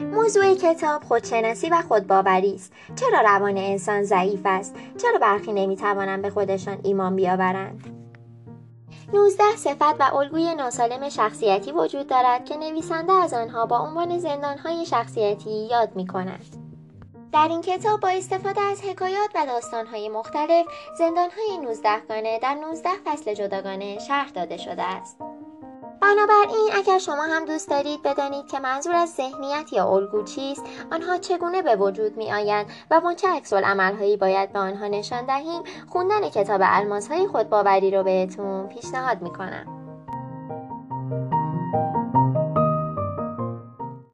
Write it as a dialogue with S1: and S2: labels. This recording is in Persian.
S1: موضوع کتاب خودشناسی و خودباوری است چرا روان انسان ضعیف است چرا برخی نمی‌توانند به خودشان ایمان بیاورند 19 صفت و الگوی ناسالم شخصیتی وجود دارد که نویسنده از آنها با عنوان زندانهای شخصیتی یاد می کند. در این کتاب با استفاده از حکایات و داستانهای مختلف زندانهای 19 گانه در 19 فصل جداگانه شرح داده شده است. بنابراین اگر شما هم دوست دارید بدانید که منظور از ذهنیت یا الگو چیست آنها چگونه به وجود می آیند و ما چه عکس عملهایی باید به آنها نشان دهیم خوندن کتاب الماسهای خودباوری رو بهتون پیشنهاد می کنم.